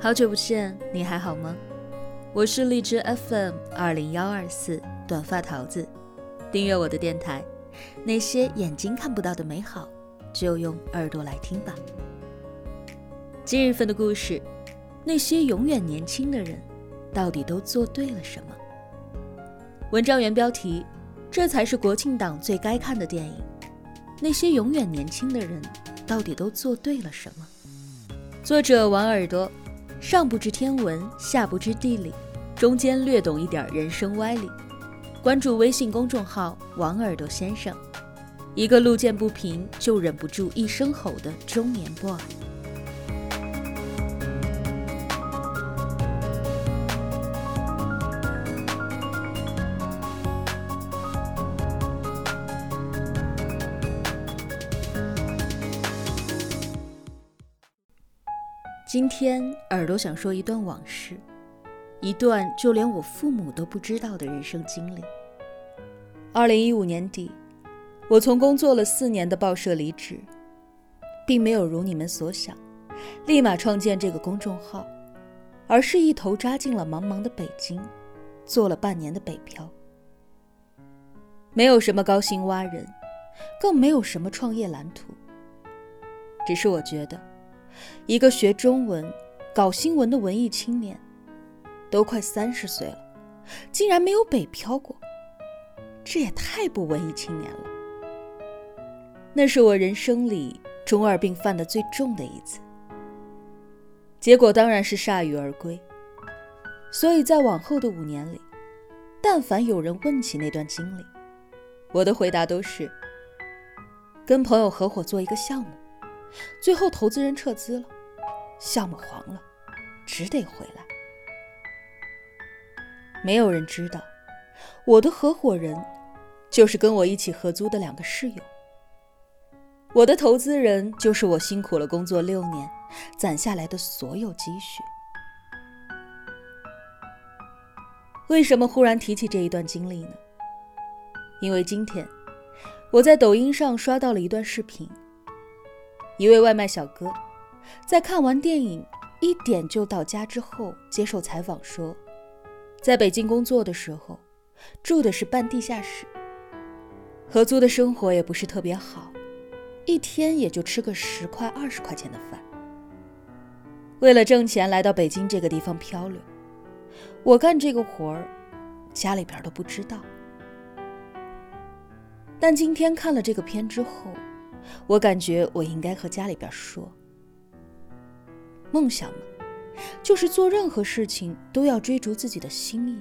好久不见，你还好吗？我是荔枝 FM 二零幺二四短发桃子，订阅我的电台。那些眼睛看不到的美好，就用耳朵来听吧。今日份的故事：那些永远年轻的人，到底都做对了什么？文章原标题：这才是国庆档最该看的电影。那些永远年轻的人，到底都做对了什么？作者王耳朵，上不知天文，下不知地理，中间略懂一点人生歪理。关注微信公众号“王耳朵先生”，一个路见不平就忍不住一声吼的中年 boy。今天耳朵想说一段往事，一段就连我父母都不知道的人生经历。二零一五年底，我从工作了四年的报社离职，并没有如你们所想，立马创建这个公众号，而是一头扎进了茫茫的北京，做了半年的北漂。没有什么高薪挖人，更没有什么创业蓝图，只是我觉得。一个学中文、搞新闻的文艺青年，都快三十岁了，竟然没有北漂过，这也太不文艺青年了。那是我人生里中二病犯的最重的一次，结果当然是铩羽而归。所以在往后的五年里，但凡有人问起那段经历，我的回答都是：跟朋友合伙做一个项目。最后，投资人撤资了，项目黄了，只得回来。没有人知道，我的合伙人就是跟我一起合租的两个室友。我的投资人就是我辛苦了工作六年攒下来的所有积蓄。为什么忽然提起这一段经历呢？因为今天我在抖音上刷到了一段视频。一位外卖小哥，在看完电影一点就到家之后，接受采访说，在北京工作的时候，住的是半地下室，合租的生活也不是特别好，一天也就吃个十块二十块钱的饭。为了挣钱来到北京这个地方漂流，我干这个活儿，家里边都不知道。但今天看了这个片之后。我感觉我应该和家里边说，梦想嘛，就是做任何事情都要追逐自己的心意。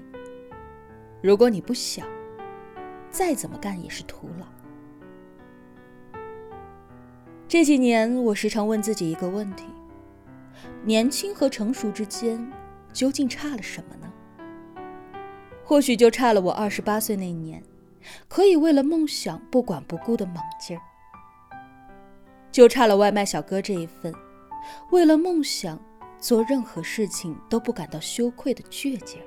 如果你不想，再怎么干也是徒劳。这几年，我时常问自己一个问题：年轻和成熟之间究竟差了什么呢？或许就差了我二十八岁那年，可以为了梦想不管不顾的猛劲儿。就差了外卖小哥这一份，为了梦想做任何事情都不感到羞愧的倔劲。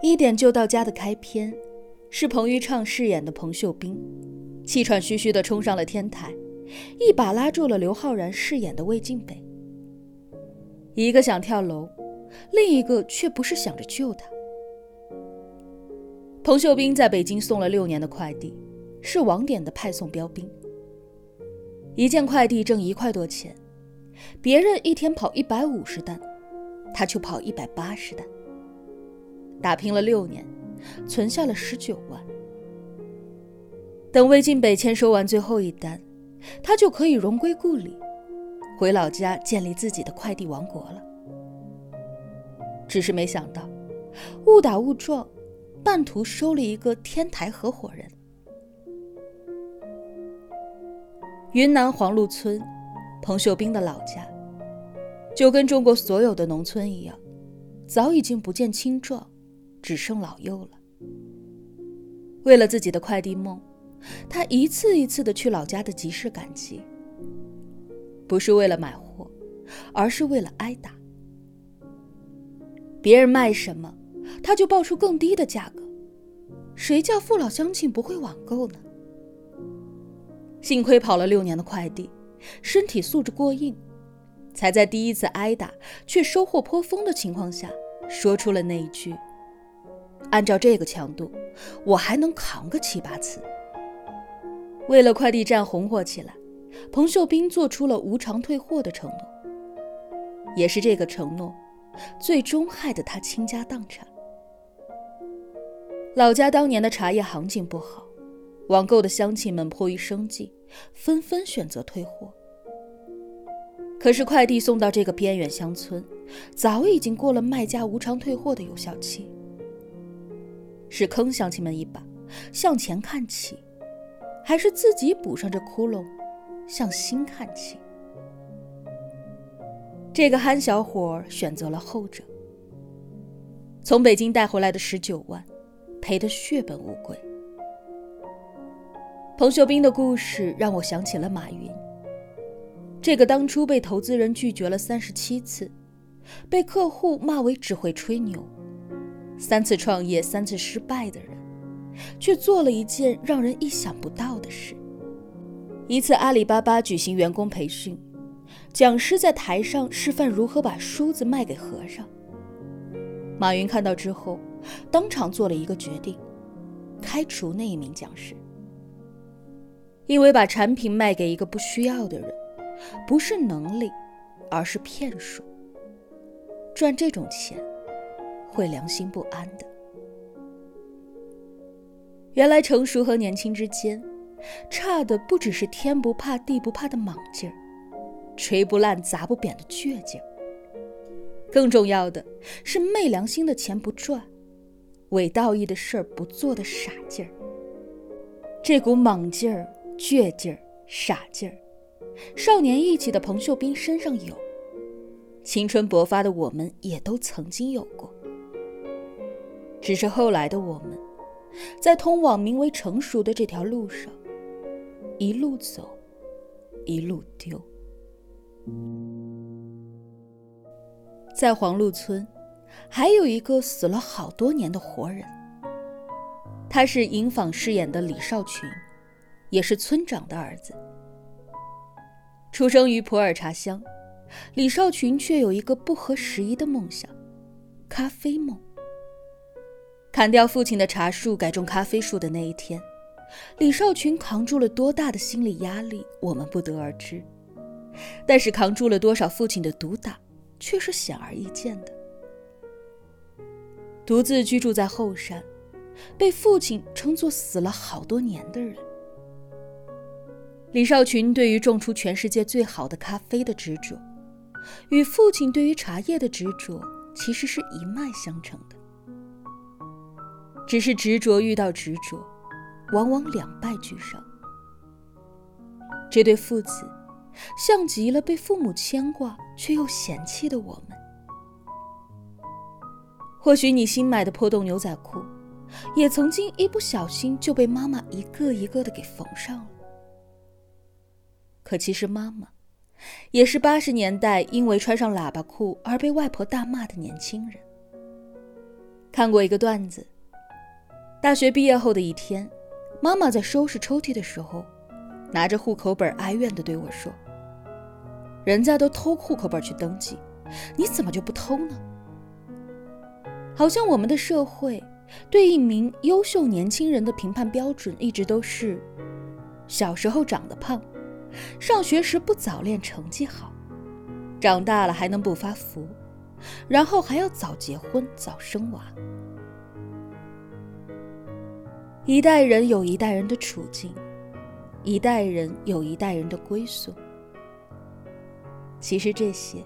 一点就到家的开篇，是彭昱畅饰演的彭秀斌，气喘吁吁地冲上了天台，一把拉住了刘昊然饰演的魏晋北。一个想跳楼，另一个却不是想着救他。彭秀斌在北京送了六年的快递，是网点的派送标兵。一件快递挣一块多钱，别人一天跑一百五十单，他就跑一百八十单。打拼了六年，存下了十九万。等魏晋北签收完最后一单，他就可以荣归故里。回老家建立自己的快递王国了，只是没想到，误打误撞，半途收了一个天台合伙人。云南黄鹿村，彭秀斌的老家，就跟中国所有的农村一样，早已经不见青壮，只剩老幼了。为了自己的快递梦，他一次一次的去老家的集市赶集。不是为了买货，而是为了挨打。别人卖什么，他就报出更低的价格。谁叫父老乡亲不会网购呢？幸亏跑了六年的快递，身体素质过硬，才在第一次挨打却收获颇丰的情况下，说出了那一句：“按照这个强度，我还能扛个七八次。”为了快递站红火起来，彭秀斌做出了无偿退货的承诺。也是这个承诺，最终害得他倾家荡产。老家当年的茶叶行情不好，网购的乡亲们迫于生计，纷纷选择退货。可是快递送到这个边远乡村，早已经过了卖家无偿退货的有效期。是坑乡亲们一把，向前看齐，还是自己补上这窟窿，向心看齐？这个憨小伙选择了后者。从北京带回来的十九万。赔得血本无归。彭秀斌的故事让我想起了马云，这个当初被投资人拒绝了三十七次，被客户骂为只会吹牛，三次创业三次失败的人，却做了一件让人意想不到的事。一次阿里巴巴举行员工培训，讲师在台上示范如何把梳子卖给和尚。马云看到之后。当场做了一个决定，开除那一名讲师。因为把产品卖给一个不需要的人，不是能力，而是骗术。赚这种钱，会良心不安的。原来成熟和年轻之间，差的不只是天不怕地不怕的莽劲儿，锤不烂砸不扁的倔劲儿，更重要的是昧良心的钱不赚。伪道义的事儿不做的傻劲儿，这股莽劲儿、倔劲儿、傻劲儿，少年义气的彭秀斌身上有，青春勃发的我们也都曾经有过。只是后来的我们，在通往名为成熟的这条路上，一路走，一路丢。在黄鹿村。还有一个死了好多年的活人，他是银坊饰演的李少群，也是村长的儿子。出生于普洱茶乡，李少群却有一个不合时宜的梦想——咖啡梦。砍掉父亲的茶树，改种咖啡树的那一天，李少群扛住了多大的心理压力，我们不得而知；但是扛住了多少父亲的毒打，却是显而易见的。独自居住在后山，被父亲称作死了好多年的人。李少群对于种出全世界最好的咖啡的执着，与父亲对于茶叶的执着其实是一脉相承的。只是执着遇到执着，往往两败俱伤。这对父子，像极了被父母牵挂却又嫌弃的我们。或许你新买的破洞牛仔裤，也曾经一不小心就被妈妈一个一个的给缝上了。可其实妈妈，也是八十年代因为穿上喇叭裤而被外婆大骂的年轻人。看过一个段子：大学毕业后的一天，妈妈在收拾抽屉的时候，拿着户口本哀怨的对我说：“人家都偷户口本去登记，你怎么就不偷呢？”好像我们的社会对一名优秀年轻人的评判标准一直都是：小时候长得胖，上学时不早恋成绩好，长大了还能不发福，然后还要早结婚早生娃。一代人有一代人的处境，一代人有一代人的归宿。其实这些，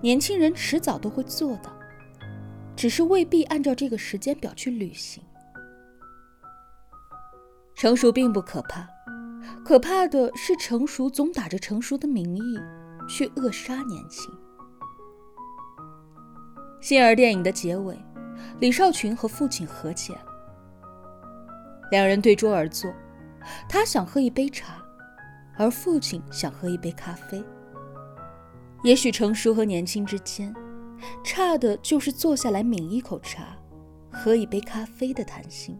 年轻人迟早都会做到。只是未必按照这个时间表去履行。成熟并不可怕，可怕的是成熟总打着成熟的名义去扼杀年轻。幸而电影的结尾，李少群和父亲和解了，两人对桌而坐，他想喝一杯茶，而父亲想喝一杯咖啡。也许成熟和年轻之间。差的就是坐下来抿一口茶，喝一杯咖啡的谈心。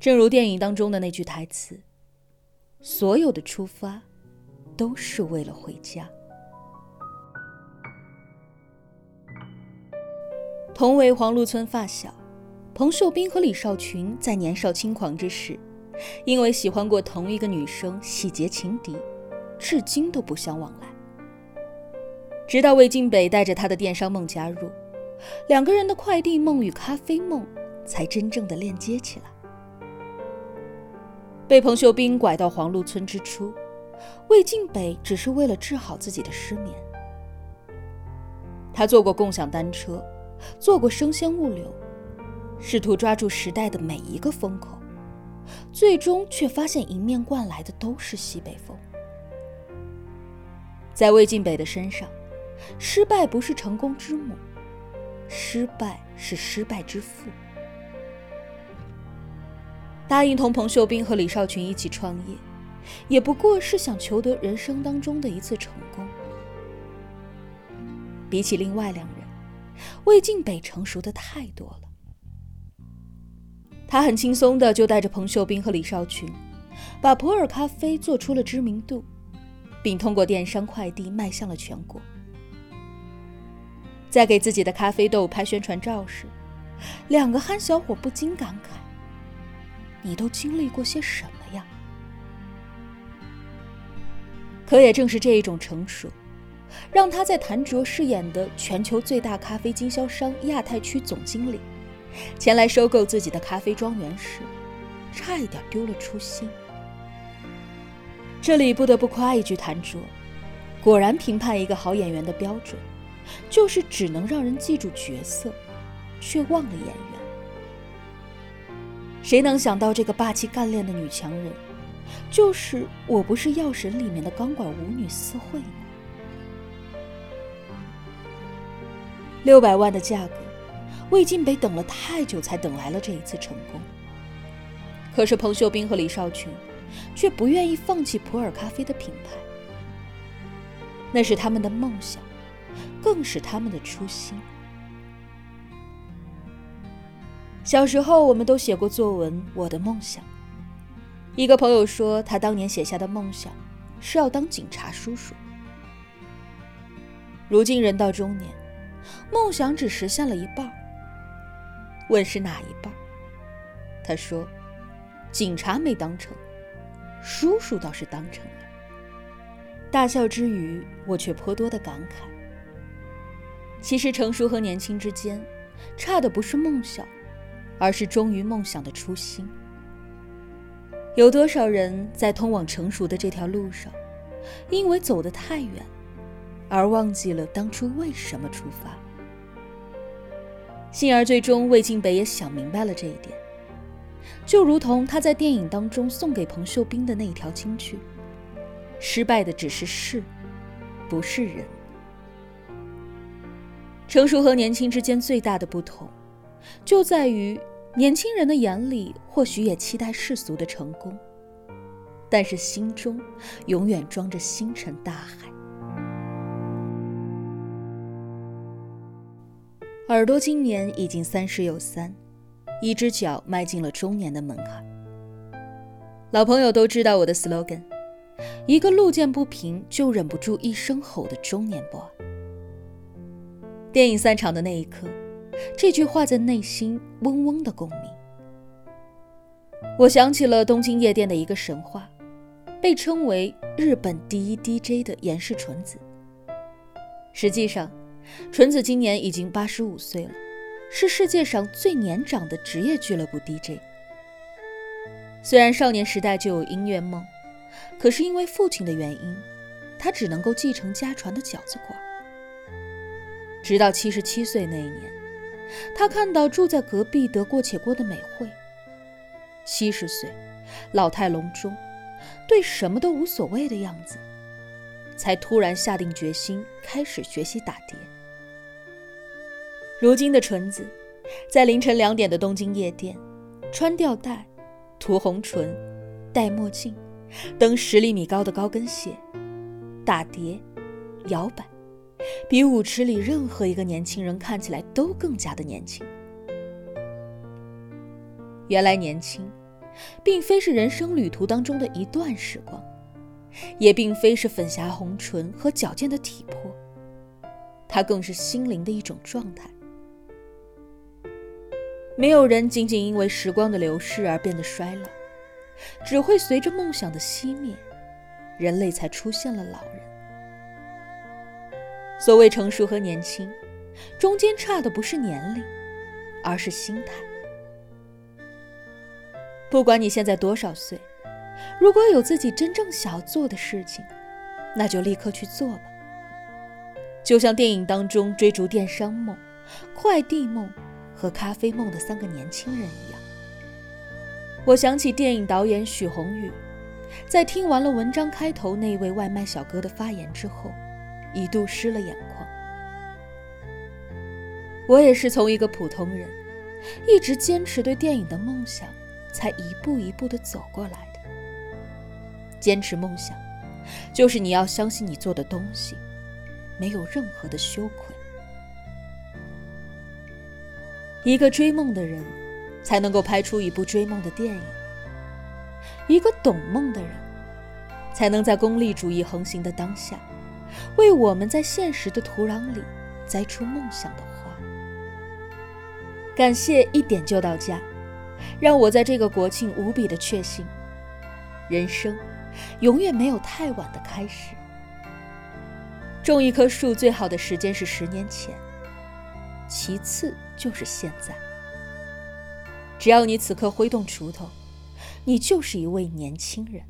正如电影当中的那句台词：“所有的出发，都是为了回家。”同为黄鹿村发小，彭秀斌和李少群在年少轻狂之时，因为喜欢过同一个女生，喜结情敌，至今都不相往来。直到魏晋北带着他的电商梦加入，两个人的快递梦与咖啡梦才真正的链接起来。被彭秀斌拐到黄鹿村之初，魏晋北只是为了治好自己的失眠。他坐过共享单车，做过生鲜物流，试图抓住时代的每一个风口，最终却发现迎面灌来的都是西北风。在魏晋北的身上，失败不是成功之母，失败是失败之父。答应同彭秀斌和李少群一起创业，也不过是想求得人生当中的一次成功。比起另外两人，魏晋北成熟的太多了。他很轻松的就带着彭秀斌和李少群，把普洱咖啡做出了知名度，并通过电商快递卖向了全国。在给自己的咖啡豆拍宣传照时，两个憨小伙不禁感慨。你都经历过些什么呀？可也正是这一种成熟，让他在谭卓饰演的全球最大咖啡经销商亚太区总经理，前来收购自己的咖啡庄园时，差一点丢了初心。这里不得不夸一句谭卓，果然评判一个好演员的标准，就是只能让人记住角色，却忘了演员。谁能想到这个霸气干练的女强人，就是《我不是药神》里面的钢管舞女思慧呢？六百万的价格，魏晋北等了太久才等来了这一次成功。可是彭秀斌和李少群，却不愿意放弃普洱咖啡的品牌。那是他们的梦想，更是他们的初心。小时候，我们都写过作文《我的梦想》。一个朋友说，他当年写下的梦想是要当警察叔叔。如今人到中年，梦想只实现了一半。问是哪一半？他说：“警察没当成，叔叔倒是当成了。”大笑之余，我却颇多的感慨。其实，成熟和年轻之间，差的不是梦想。而是忠于梦想的初心。有多少人在通往成熟的这条路上，因为走得太远，而忘记了当初为什么出发？幸而最终魏晋北也想明白了这一点，就如同他在电影当中送给彭秀斌的那一条金句：“失败的只是事，不是人。”成熟和年轻之间最大的不同。就在于年轻人的眼里，或许也期待世俗的成功，但是心中永远装着星辰大海。耳朵今年已经三十有三，一只脚迈进了中年的门槛。老朋友都知道我的 slogan：一个路见不平就忍不住一声吼的中年 boy。电影散场的那一刻。这句话在内心嗡嗡的共鸣。我想起了东京夜店的一个神话，被称为日本第一 DJ 的岩室纯子。实际上，纯子今年已经八十五岁了，是世界上最年长的职业俱乐部 DJ。虽然少年时代就有音乐梦，可是因为父亲的原因，他只能够继承家传的饺子馆。直到七十七岁那一年。他看到住在隔壁得过且过的美惠，七十岁，老态龙钟，对什么都无所谓的样子，才突然下定决心开始学习打碟。如今的纯子，在凌晨两点的东京夜店，穿吊带，涂红唇，戴墨镜，蹬十厘米高的高跟鞋，打碟，摇摆。比舞池里任何一个年轻人看起来都更加的年轻。原来年轻，并非是人生旅途当中的一段时光，也并非是粉霞红唇和矫健的体魄，它更是心灵的一种状态。没有人仅仅因为时光的流逝而变得衰老，只会随着梦想的熄灭，人类才出现了老人。所谓成熟和年轻，中间差的不是年龄，而是心态。不管你现在多少岁，如果有自己真正想要做的事情，那就立刻去做吧。就像电影当中追逐电商梦、快递梦。和咖啡梦的三个年轻人一样，我想起电影导演许宏宇，在听完了文章开头那位外卖小哥的发言之后，一度湿了眼眶。我也是从一个普通人，一直坚持对电影的梦想，才一步一步的走过来的。坚持梦想，就是你要相信你做的东西，没有任何的羞愧。一个追梦的人，才能够拍出一部追梦的电影；一个懂梦的人，才能在功利主义横行的当下，为我们在现实的土壤里栽出梦想的花。感谢一点就到家，让我在这个国庆无比的确信：人生永远没有太晚的开始。种一棵树最好的时间是十年前。其次就是现在，只要你此刻挥动锄头，你就是一位年轻人。